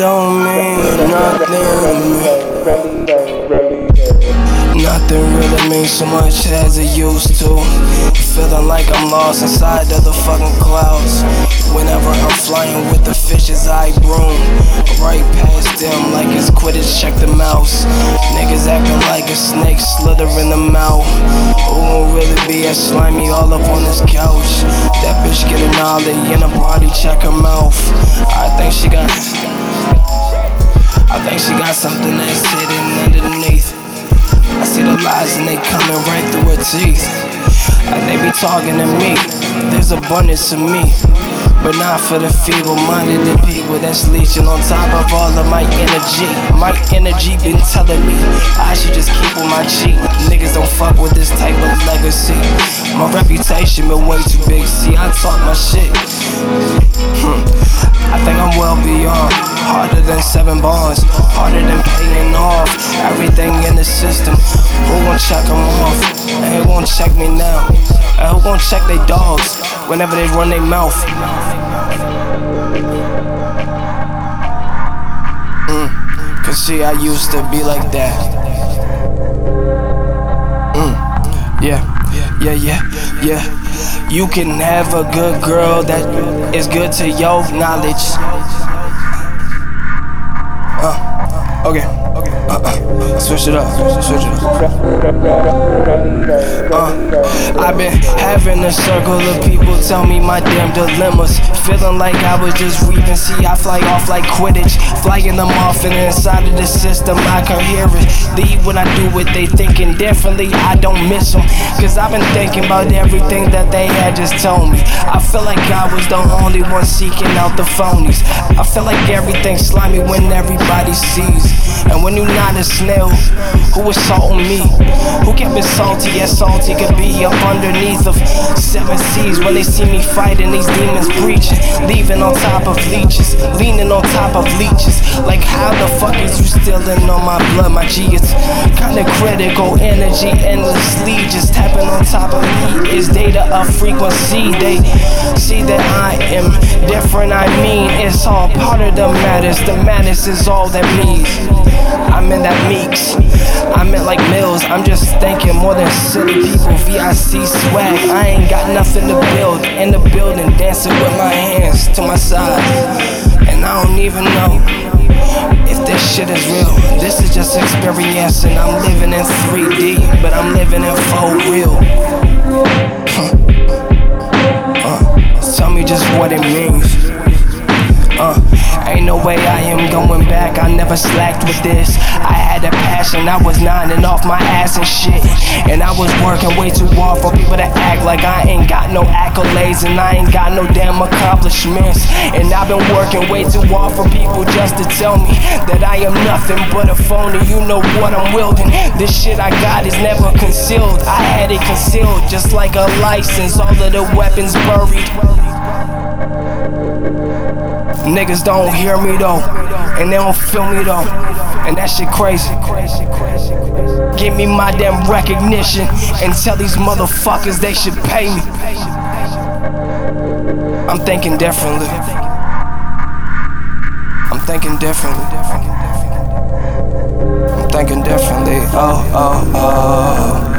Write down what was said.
don't mean nothing. Nothing really means so much as it used to. Feeling like I'm lost inside of the fucking clouds. Whenever I'm flying with the fishes I groom, right past them like it's Quidditch, check the mouse. Niggas acting like a snake slithering the mouth. Who won't really be as slimy all up on this couch? That bitch getting ollie in a body, check her mouth. I think she got. And they be talking to me. There's abundance of me. But not for the feeble minded and people that's leeching on top of all of my energy. My energy been telling me I should just keep on my G. Niggas don't fuck with this type of legacy. My reputation been way too big. See, I talk my shit. Hmm. I think I'm well beyond. Harder than seven bonds. Harder than paying off everything in the system. Who gon' check them off? And who gon' check me now? And who gon' check they dogs whenever they run their mouth? Mm. Cause see, I used to be like that. Mm. Yeah, yeah, yeah, yeah. You can have a good girl that is good to your knowledge. Uh, okay. Uh, uh, switch it up, switch it up. Uh, I've been having a circle of people tell me my damn dilemmas. Feeling like I was just reading. See, I fly off like Quidditch, flying them off, and inside of the system I can hear it. Leave when I do what they thinking differently. I don't miss them, cause I've been thinking about everything that they had just told me. I feel like I was the only one seeking out the phonies. I feel like everything's slimy when everybody sees. And when you not a snail, who salting me? Who kept it salty Yes, salty could be up underneath of seven seas when they see me fighting these demons breaching, leaving on top of leeches, leaning on top of leeches. Like how the fuck is you stealing on my blood, my G? It's kinda critical energy, endlessly just tapping on top of me is data of frequency. They see that I am different. I mean, it's all part of the madness. The madness is all that means. I'm in that meeks. I'm like mills. I'm just thinking more than silly people. VIC swag. I ain't got nothing to build. In the building, dancing with my hands to my side. And I don't even know if this shit is real. This is just experience, and I'm living in 3D, but I'm living in for real. Huh. Uh, tell me just what it means. Uh, ain't no way I am going back. I never slacked with this. I had a passion. I was nodding off my ass and shit. And I was working way too hard for people to act like I ain't got no accolades and I ain't got no damn accomplishments. And I've been working way too hard for people just to tell me that I am nothing but a phony. You know what I'm wielding. This shit I got is never concealed. I had it concealed just like a license. All of the weapons buried. Niggas don't hear me though, and they don't feel me though, and that shit crazy. Give me my damn recognition and tell these motherfuckers they should pay me. I'm thinking differently. I'm thinking differently. I'm thinking differently. Oh, oh, oh.